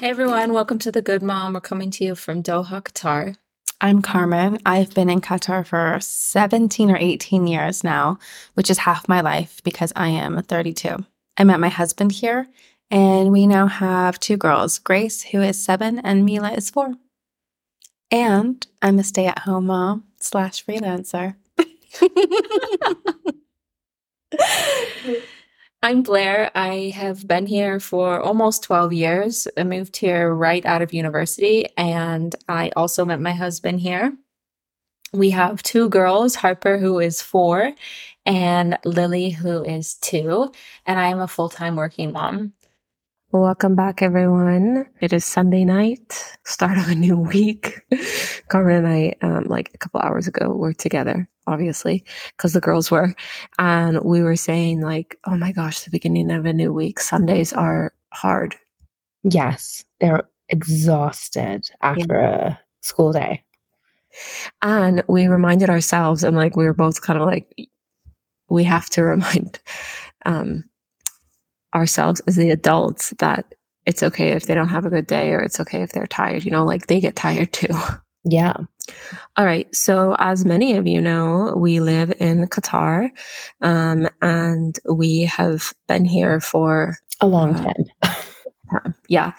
Hey everyone, welcome to The Good Mom. We're coming to you from Doha, Qatar. I'm Carmen. I've been in Qatar for 17 or 18 years now, which is half my life because I am 32. I met my husband here, and we now have two girls Grace, who is seven, and Mila is four. And I'm a stay at home mom slash freelancer. I'm Blair. I have been here for almost 12 years. I moved here right out of university, and I also met my husband here. We have two girls Harper, who is four, and Lily, who is two, and I am a full time working mom. Welcome back, everyone. It is Sunday night, start of a new week. Carmen and I, um, like a couple hours ago, were together, obviously, because the girls were. And we were saying, like, oh my gosh, the beginning of a new week. Sundays are hard. Yes, they're exhausted after a school day. And we reminded ourselves, and like, we were both kind of like, we have to remind um, ourselves as the adults that it's okay if they don't have a good day or it's okay if they're tired. You know, like they get tired too. Yeah. All right. So, as many of you know, we live in Qatar um, and we have been here for a long time. yeah.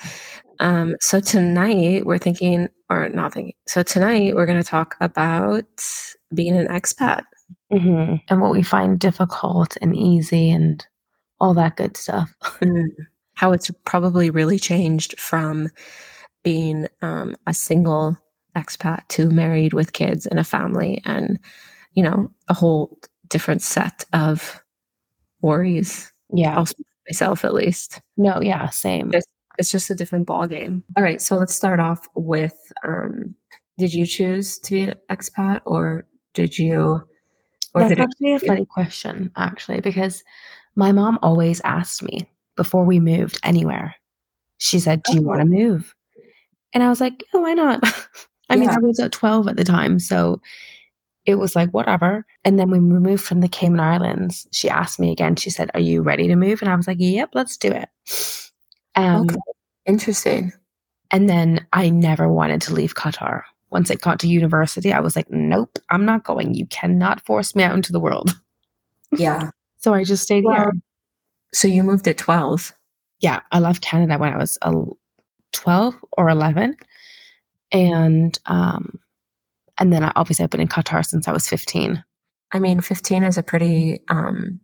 Um, so, tonight we're thinking, or not thinking, so tonight we're going to talk about being an expat mm-hmm. and what we find difficult and easy and all that good stuff. Mm. How it's probably really changed from being um, a single expat to married with kids and a family and, you know, a whole different set of worries. Yeah. I'll myself at least. No, yeah, same. It's, it's just a different ball game. All right, so let's start off with um, did you choose to be an expat or did you or That's actually a funny question, actually, because my mom always asked me before we moved anywhere. She said, Do you want to move? And I was like, Oh, why not? I yeah. mean, I was at 12 at the time. So it was like, whatever. And then when we moved from the Cayman Islands, she asked me again, she said, Are you ready to move? And I was like, Yep, let's do it. Um, okay. Interesting. And then I never wanted to leave Qatar. Once it got to university, I was like, Nope, I'm not going. You cannot force me out into the world. Yeah. So I just stayed here. So you moved at 12? Yeah, I left Canada when I was uh, 12 or 11. And um and then I obviously I've been in Qatar since I was 15. I mean, 15 is a pretty um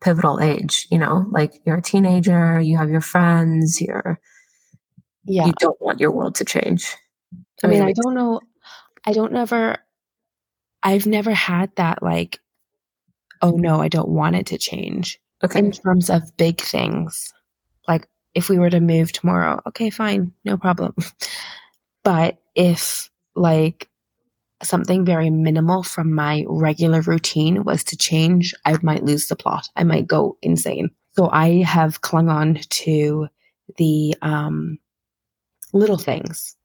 pivotal age, you know, like you're a teenager, you have your friends, you're yeah. you don't want your world to change. I, I mean, I don't know I don't never I've never had that like oh no, I don't want it to change. Okay. In terms of big things, like if we were to move tomorrow, okay, fine, no problem. but if like something very minimal from my regular routine was to change, I might lose the plot. I might go insane. So I have clung on to the um, little things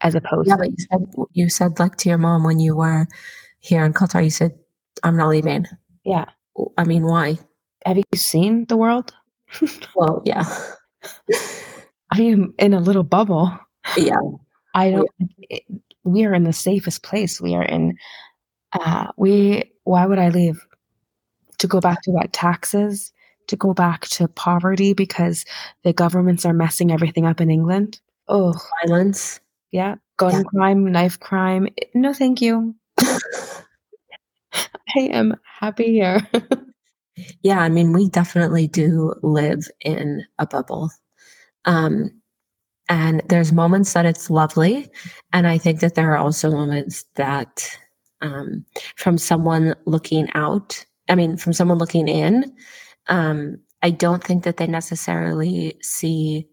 as opposed yeah, to. But you said, you said, like to your mom when you were here in Qatar, you said, I'm not leaving. Yeah. I mean, why? Have you seen the world? well, yeah. I am in a little bubble. Yeah. I don't, it, we are in the safest place. We are in, uh, we, why would I leave? To go back to what taxes, to go back to poverty because the governments are messing everything up in England. Oh, violence. Yeah. Gun yeah. crime, knife crime. No, thank you. I am happy here. yeah, I mean, we definitely do live in a bubble. Um, and there's moments that it's lovely. And I think that there are also moments that, um, from someone looking out, I mean, from someone looking in, um, I don't think that they necessarily see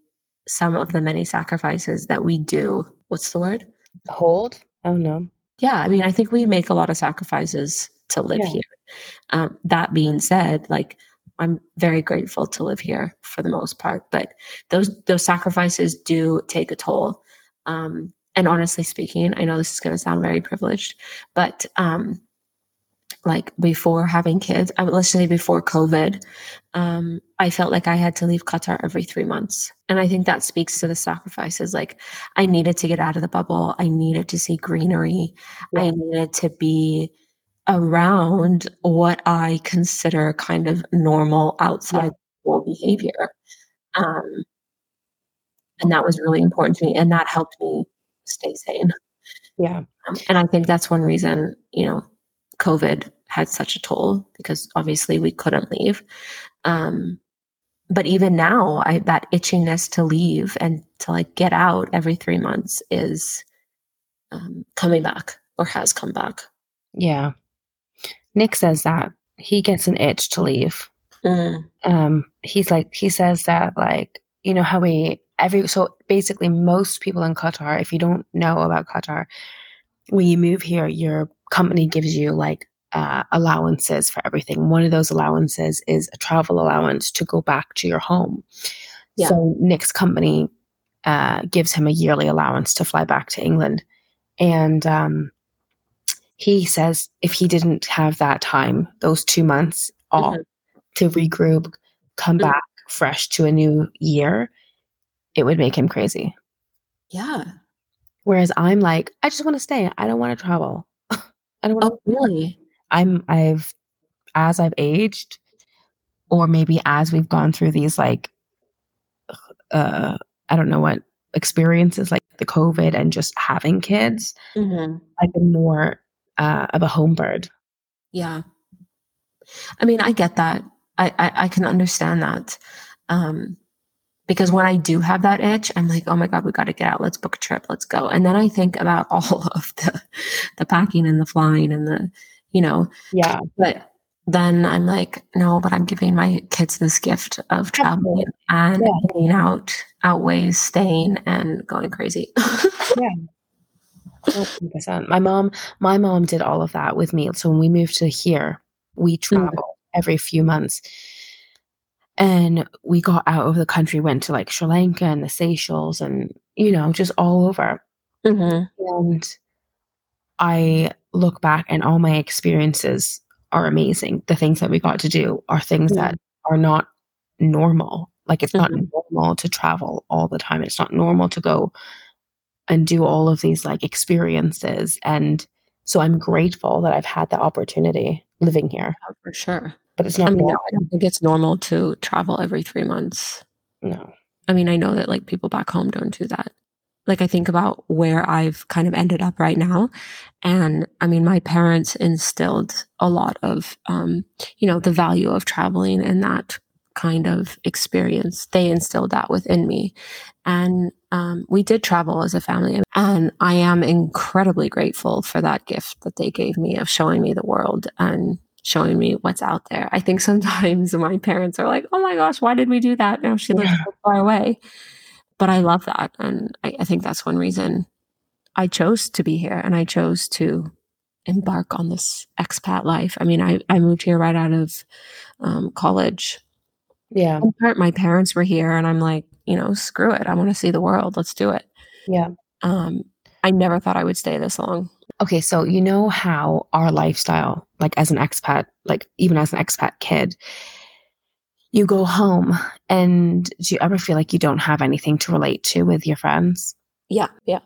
some of the many sacrifices that we do. What's the word? Hold? Oh, no. Yeah. I mean, I think we make a lot of sacrifices to live yeah. here. Um, that being said, like I'm very grateful to live here for the most part, but those those sacrifices do take a toll. Um, and honestly speaking, I know this is going to sound very privileged, but um, like before having kids, I let's say before COVID, um, I felt like I had to leave Qatar every three months. And I think that speaks to the sacrifices. Like I needed to get out of the bubble. I needed to see greenery. Yeah. I needed to be around what I consider kind of normal outside world behavior. Um, and that was really important to me. And that helped me stay sane. Yeah. Um, and I think that's one reason, you know, COVID had such a toll because obviously we couldn't leave. Um, but even now, I that itchiness to leave and to like get out every three months is um, coming back or has come back. Yeah. Nick says that he gets an itch to leave. Mm, Um, he's like, he says that, like, you know, how we, every, so basically, most people in Qatar, if you don't know about Qatar, when you move here, your company gives you like uh, allowances for everything. One of those allowances is a travel allowance to go back to your home. Yeah. So Nick's company uh, gives him a yearly allowance to fly back to England. And um, he says if he didn't have that time, those two months off Mhm. to regroup, come Mhm. back fresh to a new year, it would make him crazy. yeah. Whereas I'm like, I just want to stay. I don't want to travel. I don't want Oh, really? I'm I've as I've aged, or maybe as we've gone through these like uh I don't know what experiences like the COVID and just having kids, hmm I've been more uh of a home bird. Yeah. I mean, I get that. I, I, I can understand that. Um, because when I do have that itch, I'm like, oh my God, we got to get out. Let's book a trip. Let's go. And then I think about all of the, the packing and the flying and the, you know, Yeah. but then I'm like, no, but I'm giving my kids this gift of traveling and Yeah. out outweighs staying and going crazy. 100%. My mom, my mom did all of that with me. So when we moved to here, we travel every few months. And we got out of the country, went to like Sri Lanka and the Seychelles and, you know, just all over. Mhm. And I look back and all my experiences are amazing. The things that we got to do are things Yeah. that are not normal. Like it's not Mhm. normal to travel all the time. It's not normal to go and do all of these like experiences. And so I'm grateful that I've had the opportunity living here. Oh, for sure. But it's I not mean, no, normal. I don't think it's normal to travel every three months. No. I mean, I know that like people back home don't do that. Like I think about where I've kind of ended up right now. And I mean, my parents instilled a lot of, um, you know, the value of traveling and that kind of experience. They instilled that within me. And um, we did travel as a family. And I am incredibly grateful for that gift that they gave me of showing me the world and showing me what's out there. I think sometimes my parents are like, oh my gosh, why did we do that? Now she lives Yeah. so far away. But I love that. And I, I think that's one reason I chose to be here and I chose to embark on this expat life. I mean, I, I moved here right out of um, college. Yeah. Part, my parents were here, and I'm like, you know, screw it. I want to see the world. Let's do it. Yeah. Um, I never thought I would stay this long. Okay, so you know how our lifestyle, like as an expat, like even as an expat kid, you go home and do you ever feel like you don't have anything to relate to with your friends? Yeah, yeah,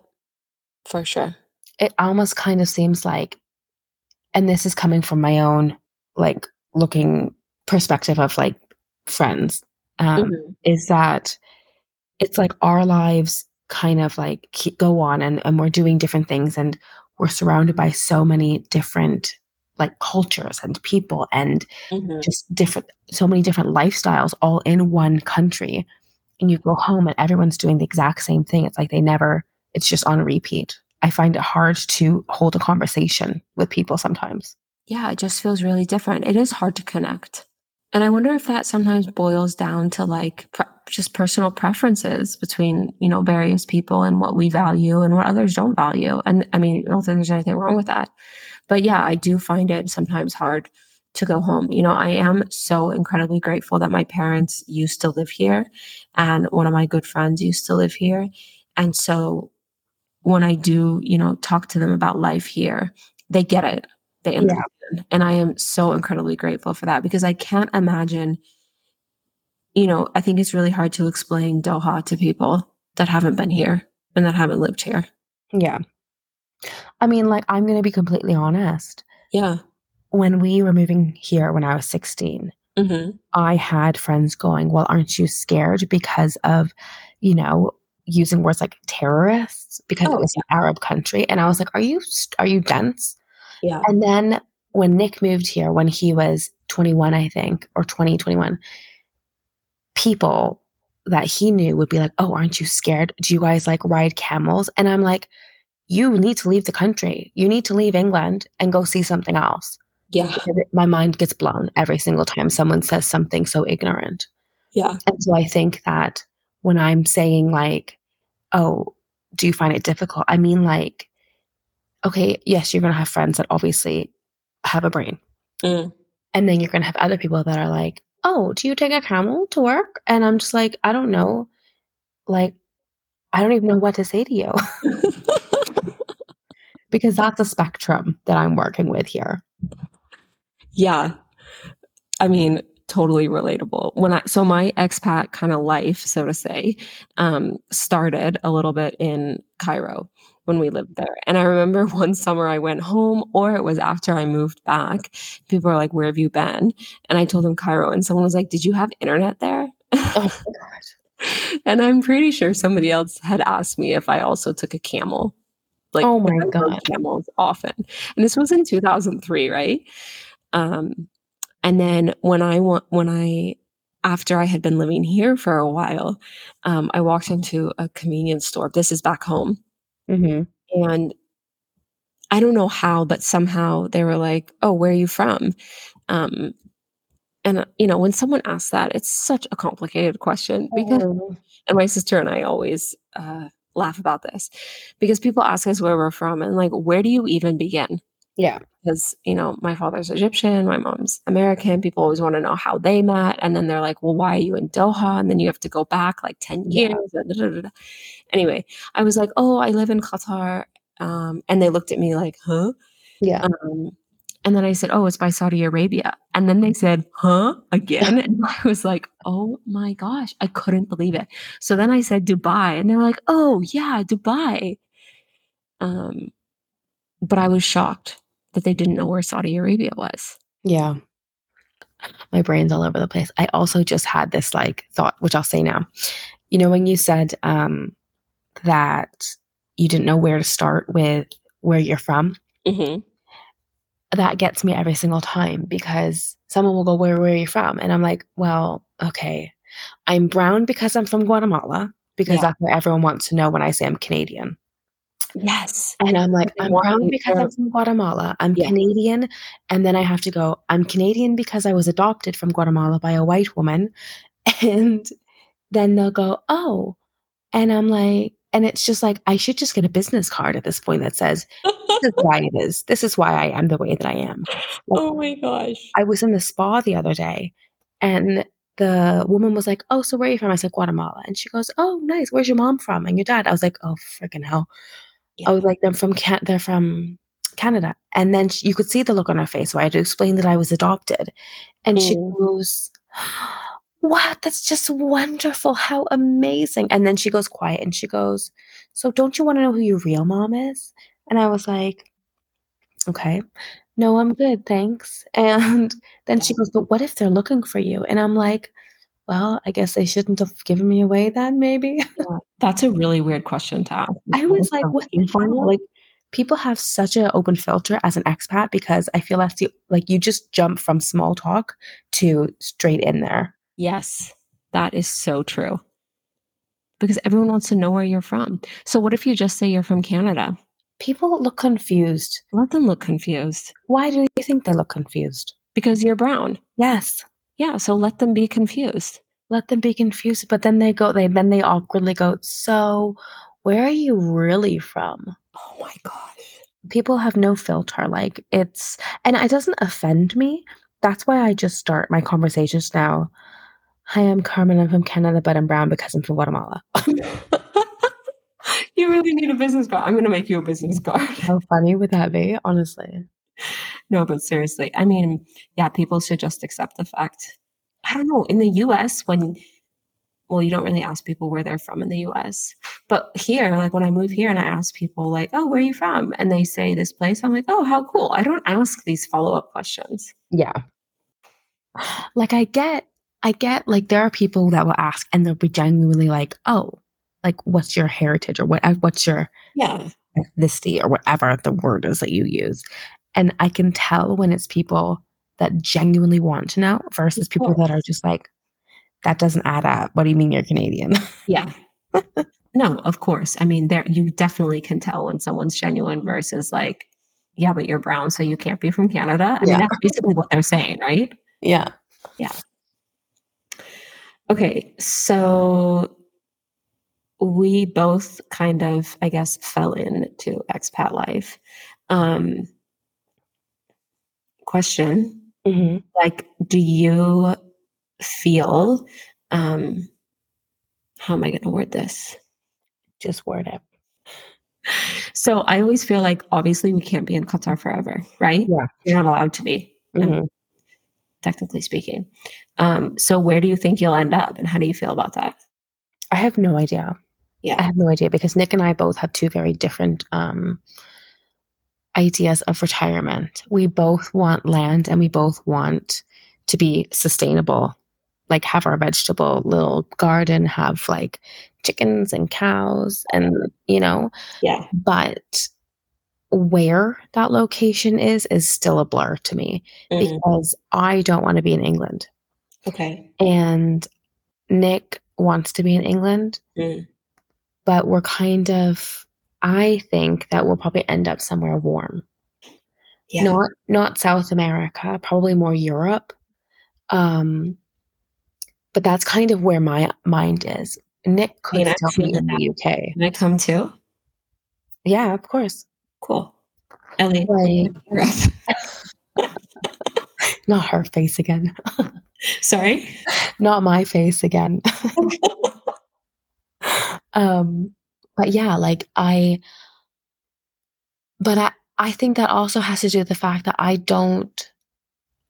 for sure. It almost kind of seems like, and this is coming from my own, like looking perspective of like friends, um, Mhm. is that it's like our lives kind of like keep, go on and, and we're doing different things and we're surrounded by so many different like cultures and people and Mhm. just different so many different lifestyles all in one country and you go home and everyone's doing the exact same thing it's like they never it's just on repeat i find it hard to hold a conversation with people sometimes Yeah, it just feels really different. It is hard to connect. And I wonder if that sometimes boils down to like pre- just personal preferences between, you know, various people and what we value and what others don't value. And I mean, I don't think there's anything wrong with that. But yeah, I do find it sometimes hard to go home. You know, I am so incredibly grateful that my parents used to live here and one of my good friends used to live here. And so when I do, you know, talk to them about life here, they get it. They understand. And I am so incredibly grateful for that because I can't imagine, you know, I think it's really hard to explain Doha to people that haven't been here and that haven't lived here. Yeah. I mean, like, I'm going to be completely honest. Yeah. When we were moving here when I was 16, Mm-hmm. I had friends going, Well, aren't you scared because of, you know, using words like terrorists because Oh, it was an Arab country? And I was like, Are you, are you dense? Yeah. And then when Nick moved here, when he was 21, I think, or 20, 21, people that he knew would be like, Oh, aren't you scared? Do you guys like ride camels? And I'm like, You need to leave the country. You need to leave England and go see something else. Yeah. My mind gets blown every single time someone says something so ignorant. Yeah. And so I think that when I'm saying, like, Oh, do you find it difficult? I mean, like, okay, yes, you're going to have friends that obviously have a brain. Mm. And then you're going to have other people that are like, oh, do you take a camel to work? And I'm just like, I don't know. Like, I don't even know what to say to you because that's a spectrum that I'm working with here. Yeah. I mean, totally relatable. When I so my expat kind of life, so to say, um, started a little bit in Cairo when we lived there. And I remember one summer I went home, or it was after I moved back. People were like, Where have you been? And I told them Cairo, and someone was like, Did you have internet there? Oh my God. and I'm pretty sure somebody else had asked me if I also took a camel. Like, Oh my God. camels often. And this was in 2003, right? Um, and then when I wa- when I after I had been living here for a while, um, I walked into a convenience store. This is back home, hmm and I don't know how, but somehow they were like, "Oh, where are you from?" Um, and uh, you know, when someone asks that, it's such a complicated question because and my sister and I always uh, laugh about this because people ask us where we're from and like, where do you even begin? Yeah. Because, you know, my father's Egyptian, my mom's American. People always want to know how they met. And then they're like, well, why are you in Doha? And then you have to go back like 10 years. da. Anyway, I was like, oh, I live in Qatar. Um, and they looked at me like, huh? Yeah. Um, and then I said, oh, it's by Saudi Arabia. And then they said, huh? Again. And I was like, oh my gosh, I couldn't believe it. So then I said Dubai. And they're like, oh, yeah, Dubai. Um, but I was shocked that they didn't know where Saudi Arabia was. Yeah. My brain's all over the place. I also just had this like thought, which I'll say now. You know, when you said um, that you didn't know where to start with where you're from, Mm-hmm. that gets me every single time because someone will go, Where, where are you from? And I'm like, Well, okay. I'm brown because I'm from Guatemala, because Yeah. that's what everyone wants to know when I say I'm Canadian. Yes. And I'm like, I'm brown because I'm from Guatemala. I'm Yeah. Canadian. And then I have to go, I'm Canadian because I was adopted from Guatemala by a white woman. And then they'll go, Oh. And I'm like, and it's just like, I should just get a business card at this point that says, This is why it is. This is why I am the way that I am. oh my gosh. I was in the spa the other day and the woman was like, Oh, so where are you from? I said, Guatemala. And she goes, Oh, nice. Where's your mom from? And your dad? I was like, Oh, freaking hell. I was like, They're from Can- they're from Canada. And then she, you could see the look on her face. So I had to explain that I was adopted. And she Mm. goes, What? That's just wonderful. How amazing. And then she goes quiet and she goes, So don't you want to know who your real mom is? And I was like, Okay. No, I'm good, thanks. And then she goes, But what if they're looking for you? And I'm like, Well, I guess they shouldn't have given me away then, maybe. That's a really weird question to ask. I was like, what looking the for hell? you? Like, people have such an open filter as an expat because I feel that's the, like, you just jump from small talk to straight in there. Yes, that is so true. Because everyone wants to know where you're from. So, what if you just say you're from Canada? People look confused. Let them look confused Why do you think they look confused? because you're brown. Yes. Yeah, so let them be confused. Let them be confused, but then they go, they then they awkwardly go, So, where are you really from? Oh my gosh. people have no filter like it's and it doesn't offend me that's why i just start my conversations now hi i'm carmen i'm from canada but i'm brown because i'm from guatemala you really need a business card. I'm going to make you a business card. how funny would that be honestly no, but seriously, I mean, yeah, people should just accept the fact. I don't know. In the US, when, well, you don't really ask people where they're from in the US. But here, like when I move here and I ask people, like, oh, where are you from? And they say this place, I'm like, oh, how cool. I don't ask these follow up questions. Yeah. Like I get, I get like there are people that will ask and they'll be genuinely like, oh, like what's your heritage or what uh, what's your Yeah. ethnicity or whatever the word is that you use. And I can tell when it's people that genuinely want to know versus people that are just like, that doesn't add up. What do you mean you're Canadian? Yeah. no, of course. I mean, there you definitely can tell when someone's genuine versus like, yeah, but you're brown, so you can't be from Canada. I mean, Yeah. that's basically what they're saying, right? Yeah. Yeah. Okay, so we both kind of, I guess, fell into expat life. Um, question: hmm Like, do you feel? Um, how am I going to word this? Just word it. So I always feel like, obviously, we can't be in Qatar forever, right? Yeah. you're not allowed to be, Mhm. technically speaking. Um, so where do you think you'll end up, and how do you feel about that? I have no idea. Yeah, I have no idea because Nick and I both have two very different um, ideas of retirement. We both want land and we both want to be sustainable, like have our vegetable little garden, have like chickens and cows, and you know, yeah, but where that location is is still a blur to me Mm, because I don't want to be in England okay. and Nick wants to be in England Mm. but we're kind of I think that we'll probably end up somewhere warm. Yeah. Not not South America, probably more Europe. Um but that's kind of where my mind is. Nick could I'm still be in the UK. Can I come too? Yeah, of course. Cool. Ellie, Like not her face again. Sorry. not my face again. um but yeah, like I but I I think that also has to do with the fact that I don't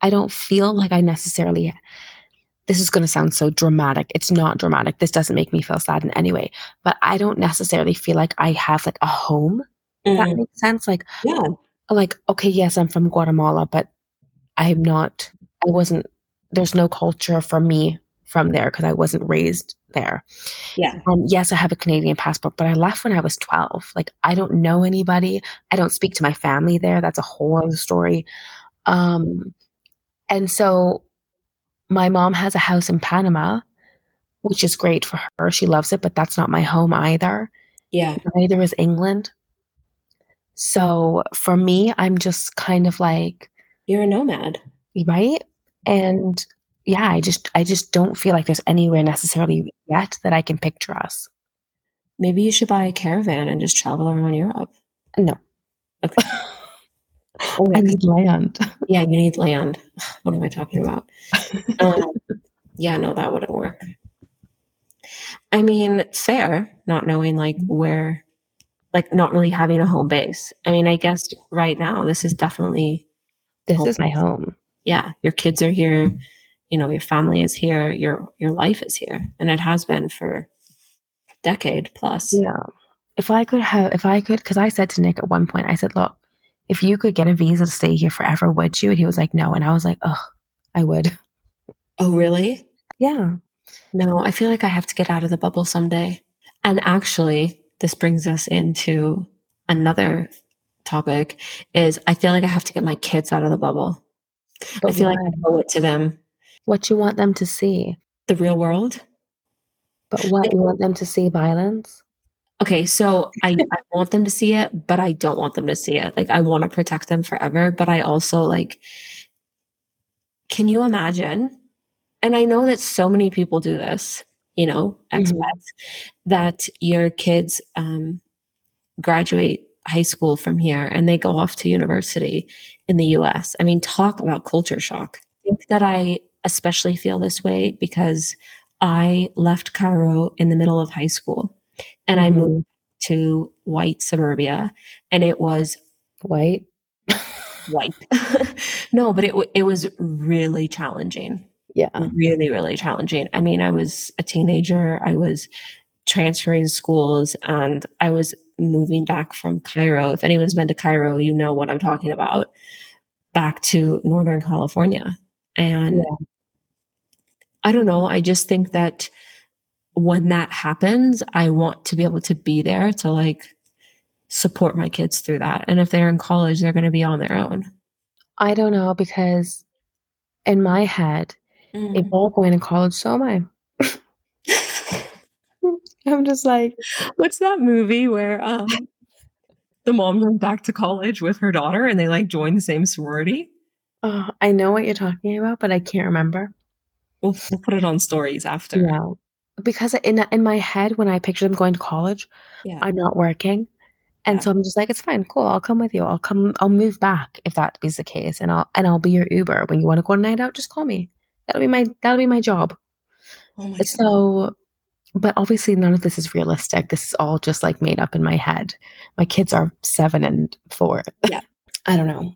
I don't feel like I necessarily this is going to sound so dramatic. It's not dramatic. This doesn't make me feel sad in any way, but I don't necessarily feel like I have like a home. If that Mm, makes sense. Like yeah. like okay, yes, I'm from Guatemala, but I'm not I wasn't there's no culture for me from there because I wasn't raised there. Yeah. Um, yes, I have a Canadian passport, but I left when I was 12. Like, I don't know anybody. I don't speak to my family there. That's a whole other story. Um, and so my mom has a house in Panama, which is great for her. She loves it, but that's not my home either. Yeah. Neither is England. So for me, I'm just kind of like, You're a nomad. right? And yeah, I just I just don't feel like there's anywhere necessarily yet that I can picture us. Maybe you should buy a caravan and just travel around Europe. No. Okay. I need land. Yeah, you need land. What am I talking about? Um, yeah, no, that wouldn't work. I mean, fair, not knowing like where, like not really having a home base. I mean, I guess right now this is definitely, This is my home. yeah, your kids are here, you know, your family is here, your your life is here, and it has been for a decade plus. Yeah. If I could have, if I could, because I said to Nick at one point, I said, look, if you could get a visa to stay here forever, would you? And he was like, no. And I was like, oh, I would. Oh, really? Yeah. No, I feel like I have to get out of the bubble someday. And actually, this brings us into another topic is I feel like I have to get my kids out of the bubble. I But feel like I owe it to them. What you want them to see. The real world. But what you want them to see violence? Okay, so I, I want them to see it, but I don't want them to see it. Like I want to protect them forever, but I also like can you imagine? And I know that so many people do this, you know, Mhm. that your kids um, graduate high school from here and they go off to university in the US. I mean, talk about culture shock. I think that I especially feel this way because I left Cairo in the middle of high school and I Mhm. moved to white suburbia and it was White. white no, but it it was really challenging. Yeah. Really, really challenging. I mean, I was a teenager. I was transferring schools, and I was moving back from Cairo. If anyone's been to Cairo, you know what I'm talking about. Back to Northern California, and Yeah. I don't know. I just think that when that happens, I want to be able to be there to like support my kids through that. And if they're in college, they're going to be on their own. I don't know because in my head, if they're going to college, so am I. I'm just like, What's that movie where um, the mom goes back to college with her daughter and they like join the same sorority? oh, I know what you're talking about, but I can't remember. We'll, we'll put it on stories after. Yeah. Because in in my head, when I picture them going to college, Yeah. I'm not working. And Yeah. so I'm just like, it's fine, cool. I'll come with you. I'll come. I'll move back if that is the case, and I'll and I'll be your Uber when you want to go on a night out. Just call me. That'll be my that'll be my job. oh my God. So, but obviously none of this is realistic. This is all just like made up in my head. My kids are seven and four. Yeah. I don't know.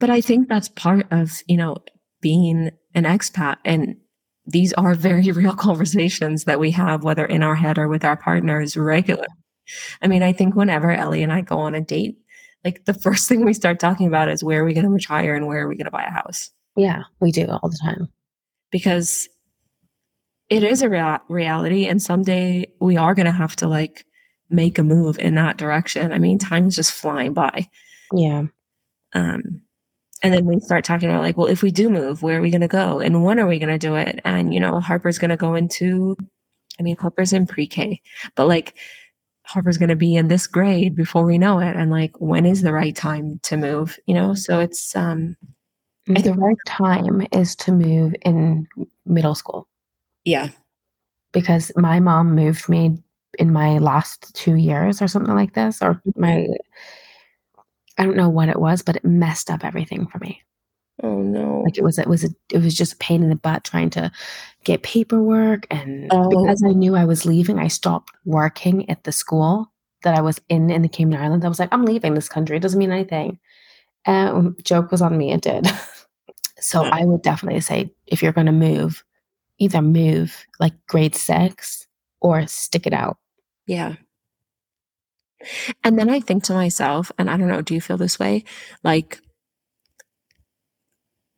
But I think that's part of, you know, being an expat. And these are very real conversations that we have, whether in our head or with our partners regularly. I mean, I think whenever Ellie and I go on a date, like the first thing we start talking about is where are we going to retire and where are we going to buy a house? Yeah, we do all the time. Because it is a rea- reality. And someday we are going to have to like make a move in that direction. I mean, time's just flying by. Yeah. Um, and then we start talking about like, well, if we do move, where are we going to go, and when are we going to do it? And you know, Harper's going to go into, I mean, Harper's in pre-K, but like, Harper's going to be in this grade before we know it, and like, when is the right time to move? You know, so it's um, The right time is to move in middle school yeah, because my mom moved me in my last two years or something like this, or my I don't know what it was, but it messed up everything for me. oh no, Like it was, it was, a, it was just a pain in the butt trying to get paperwork, and Oh. because I knew I was leaving, I stopped working at the school that I was in in the Cayman Islands. I was like, I'm leaving this country. It doesn't mean anything. Um, joke was on me. It did. so Yeah. I would definitely say if you're going to move, either move like grade six or stick it out. Yeah. And then I think to myself, and I don't know, do you feel this way? Like,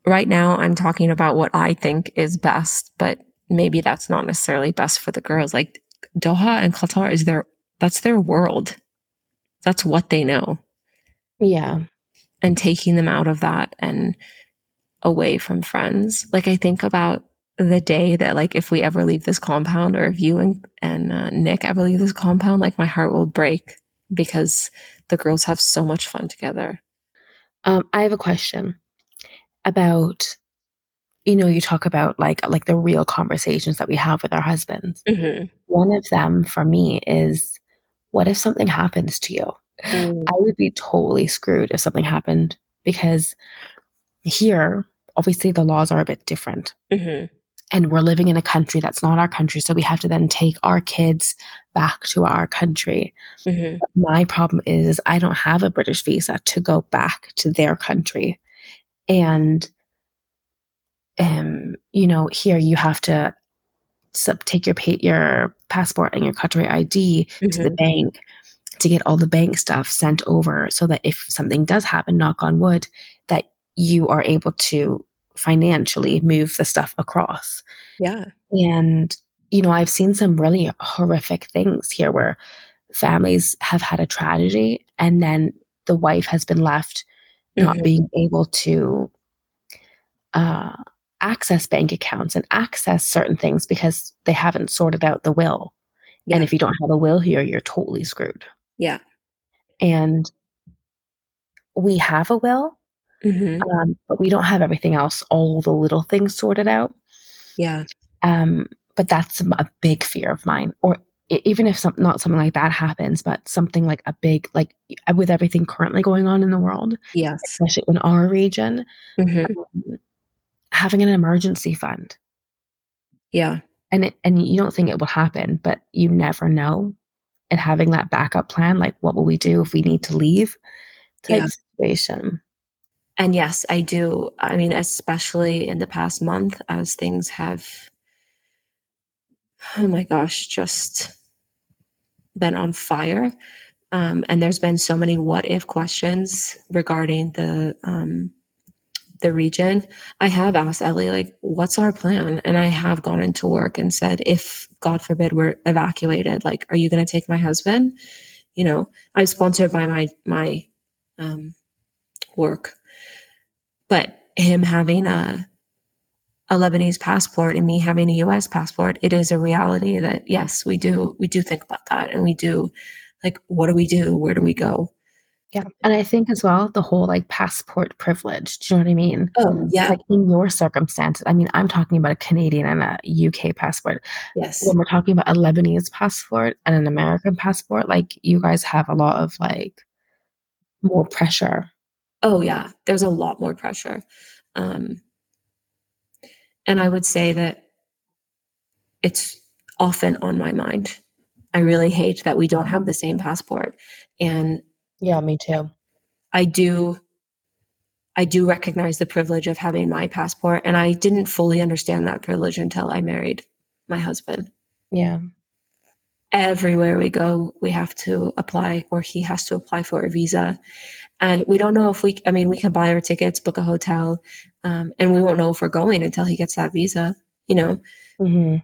right now, I'm talking about what I think is best, but maybe that's not necessarily best for the girls. Like, Doha and Qatar is their, that's their world. That's what they know. Yeah. And taking them out of that and away from friends. Like, I think about the day that, like, if we ever leave this compound, or if you and, and uh, Nick ever leave this compound, like, my heart will break because the girls have so much fun together. Um, I have a question about, you know, you talk about like like the real conversations that we have with our husbands. Mm-hmm. One of them for me is, what if something happens to you? Mm. I would be totally screwed if something happened because here, obviously, the laws are a bit different. Mm-hmm. And we're living in a country that's not our country. So we have to then take our kids back to our country. Mm-hmm. My problem is I don't have a British visa to go back to their country. And, um, you know, here you have to sub- take your pay- your passport and your Qatari ID to the bank to get all the bank stuff sent over so that if something does happen, knock on wood, that you are able to financially move the stuff across. Yeah. And, you know, I've seen some really horrific things here where families have had a tragedy and then the wife has been left not Mhm. being able to uh, access bank accounts and access certain things because they haven't sorted out the will. Yeah. And if you don't have a will here, you're totally screwed. Yeah. And we have a will, Mm-hmm. um, but we don't have everything else, all the little things sorted out. Yeah. Um, but that's a big fear of mine. Or even if some, not something like that happens, but something like a big, like with everything currently going on in the world, Yes. especially in our region, Mm-hmm. um, having an emergency fund. Yeah. And it, and you don't think it will happen, but you never know. And having that backup plan, like what will we do if we need to leave? Type Yeah. situation. And yes, I do. I mean, especially in the past month, as things have, oh my gosh, just been on fire. Um, and there's been so many what if questions regarding the um, the region. I have asked Ellie, like, what's our plan? And I have gone into work and said, if God forbid we're evacuated, like, are you going to take my husband? You know, I'm sponsored by my my um, work, but him having a a Lebanese passport and me having a US passport, it is a reality that yes, we do we do think about that and we do like what do we do? Where do we go? Yeah. And I think as well, the whole like passport privilege. Do you know what I mean? Oh, yeah. Like in your circumstances, I mean, I'm talking about a Canadian and a UK passport. Yes. When we're talking about a Lebanese passport and an American passport, like you guys have a lot of like more pressure. Oh, yeah. There's a lot more pressure. Um, and I would say that it's often on my mind. I really hate that we don't have the same passport. And Yeah, me too. I do I do recognize the privilege of having my passport and I didn't fully understand that privilege until I married my husband. Yeah. Everywhere we go, we have to apply or he has to apply for a visa. And we don't know if we I mean we can buy our tickets, book a hotel, um, and we won't know if we're going until he gets that visa, you know. hmm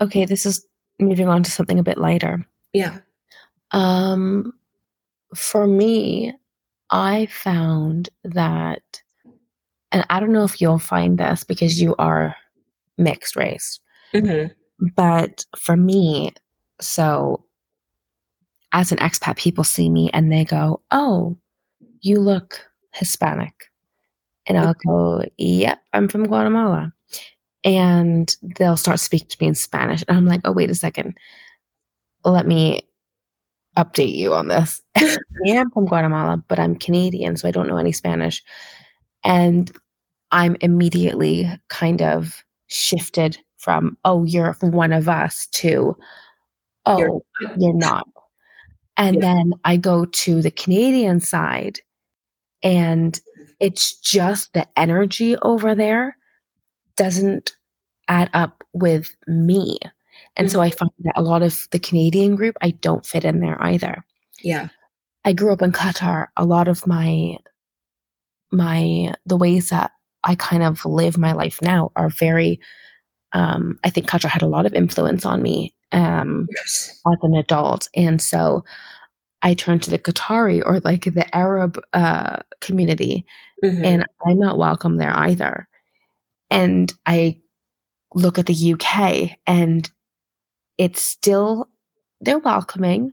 Okay, this is moving on to something a bit lighter. Yeah. Um, for me, I found that, and I don't know if you'll find this because you are mixed race, Mhm. but for me, so as an expat, people see me and they go, Oh, you look Hispanic. And I'll go, Yep, I'm from Guatemala. And they'll start speaking to me in Spanish. And I'm like, Oh, wait a second. Let me update you on this. I am from Guatemala, but I'm Canadian, so I don't know any Spanish. And I'm immediately kind of shifted from, oh, you're one of us to, oh, You're you're, not. And Yeah. then I go to the Canadian side, and it's just the energy over there doesn't add up with me. And so I find that a lot of the Canadian group, I don't fit in there either. Yeah. I grew up in Qatar. A lot of my my the ways that I kind of live my life now are very um I think Qatar had a lot of influence on me um Yes. as an adult. And so I turned to the Qatari or like the Arab uh community Mhm. and I'm not welcome there either. And I look at the UK and it's still they're welcoming,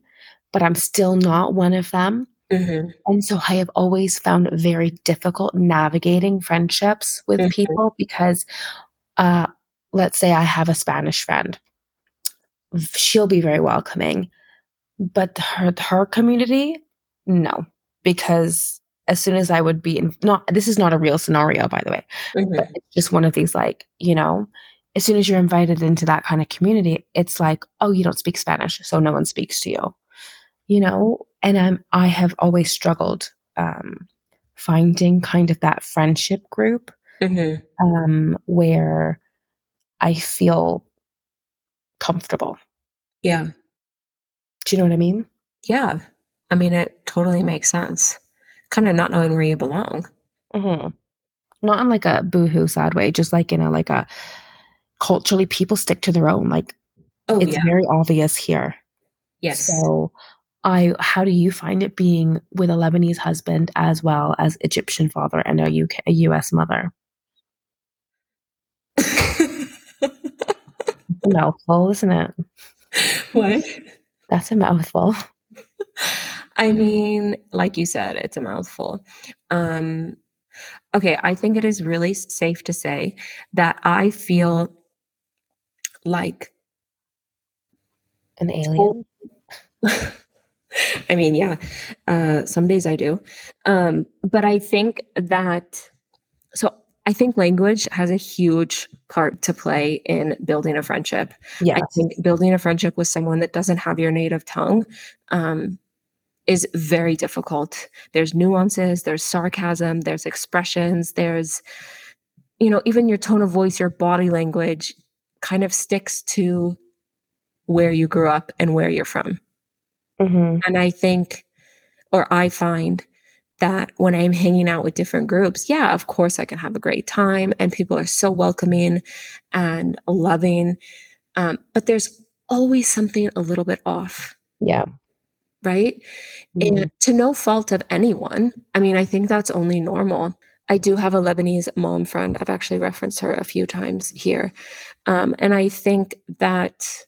but I'm still not one of them. Mhm. And so I have always found it very difficult navigating friendships with Mhm. people because uh let's say I have a Spanish friend. She'll be very welcoming, but her her community, no, because as soon as I would be in not this is not a real scenario by the way, Mhm. but it's just one of these like, you know, as soon as you're invited into that kind of community, it's like, oh, you don't speak Spanish, so no one speaks to you. You know, and um, I have always struggled um, finding kind of that friendship group Mhm. um, where I feel comfortable. Yeah. Do you know what I mean? Yeah. I mean, it totally makes sense. Kind of not knowing where you belong. hmm Not in like a boohoo sad way, just like in a like a culturally people stick to their own. Like Oh, it's yeah. very obvious here. Yes. So I how do you find it being with a Lebanese husband as well as Egyptian father and a UK a US mother? no, mouthful, isn't it? what? That's a mouthful. I mean, like you said, it's a mouthful. Um, okay, I think it is really safe to say that I feel like An alien. I mean, yeah, uh, some days I do. Um, but I think that, so I think language has a huge part to play in building a friendship. Yeah. I think building a friendship with someone that doesn't have your native tongue um, is very difficult. There's nuances, there's sarcasm, there's expressions, there's, you know, even your tone of voice, your body language kind of sticks to where you grew up and where you're from. Mm-hmm. And I think, or I find that when I'm hanging out with different groups, yeah, of course I can have a great time and people are so welcoming and loving. Um, but there's always something a little bit off, Yeah. right? Mhm. And to no fault of anyone. I mean, I think that's only normal. I do have a Lebanese mom friend. I've actually referenced her a few times here. Um, and I think that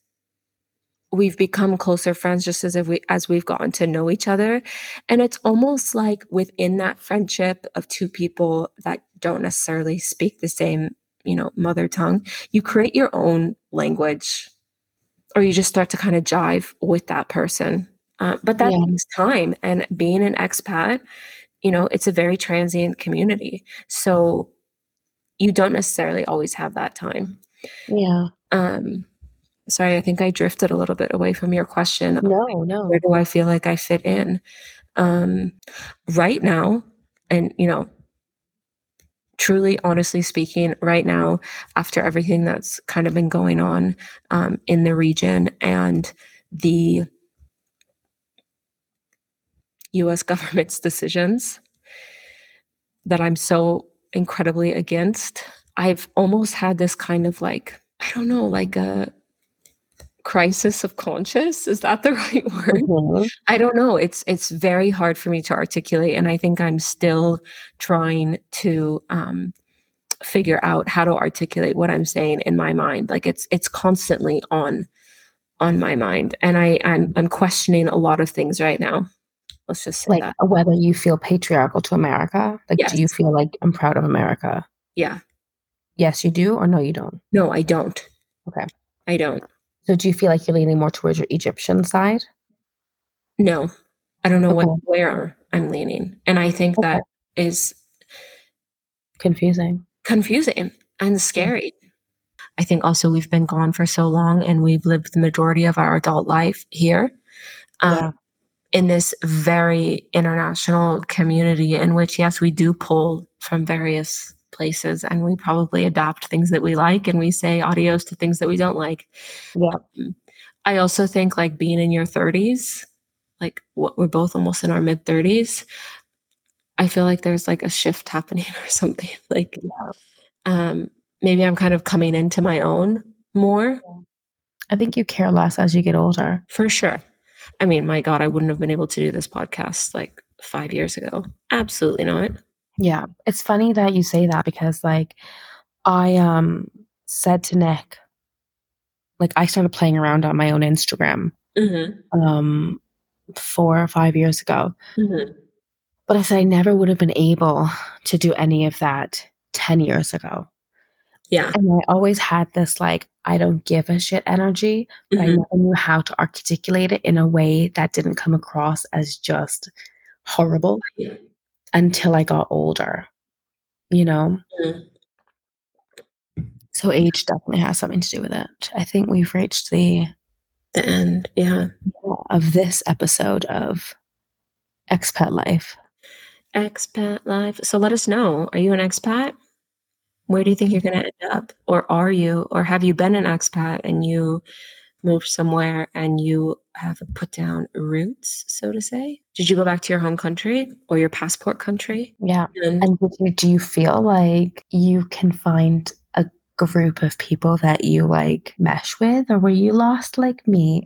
we've become closer friends just as if we as we've gotten to know each other. And it's almost like within that friendship of two people that don't necessarily speak the same, you know, mother tongue, you create your own language or you just start to kind of jive with that person. Uh, but that Yeah. takes time. And being an expat, you know, it's a very transient community. So you don't necessarily always have that time. Yeah. Um, sorry, I think I drifted a little bit away from your question. No, like, no. Where do I feel like I fit in? Um, right now, and you know, truly, honestly speaking, right now, after everything that's kind of been going on um, in the region and the US government's decisions that I'm so incredibly against, I've almost had this kind of like, I don't know, like a crisis of conscience. Is that the right word? Mhm. I don't know. It's it's very hard for me to articulate, and I think I'm still trying to um, figure out how to articulate what I'm saying in my mind. Like it's it's constantly on on my mind, and I I'm I'm questioning a lot of things right now. Let's just say Like that. whether you feel patriarchal to America. Like, do you feel like I'm proud of America? Yeah. Yes, you do, or no, you don't. No, I don't. Okay. I don't. So, do you feel like you're leaning more towards your Egyptian side? No, I don't know what where I'm leaning, and I think Okay. that is Confusing. confusing and scary. I think also we've been gone for so long and we've lived the majority of our adult life here um, Yeah. in this very international community in which, yes, we do pull from various places and we probably adopt things that we like and we say adios to things that we don't like. Yeah. Um, I also think like being in your 30s, like what we're both almost in our mid 30s, I feel like there's like a shift happening or something. Like um maybe I'm kind of coming into my own more I think you care less as you get older. for sure. I mean, my God, I wouldn't have been able to do this podcast like five years ago. Absolutely not. Yeah. It's funny that you say that because like I um said to Nick, like I started playing around on my own Instagram Mm-hmm. um four or five years ago. Mm-hmm. But I said I never would have been able to do any of that 10 years ago. Yeah. And I always had this like, I don't give a shit energy, but I Mhm. never knew how to articulate it in a way that didn't come across as just horrible Yeah. Until I got older, you know? Mhm. So age definitely has something to do with it. I think we've reached the The end. Yeah. of this episode of expat life. Expat life. So let us know. Are you an expat? Where do you think you're going to end up? Or are you? Or have you been an expat and you moved somewhere and you have put down roots, so to say? Did you go back to your home country or your passport country? Yeah. And And you, do you feel like you can find a group of people that you like mesh with, or were you lost like me?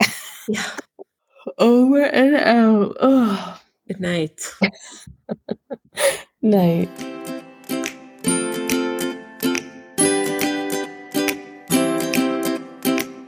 yeah. Over and out. Oh, Good night. night.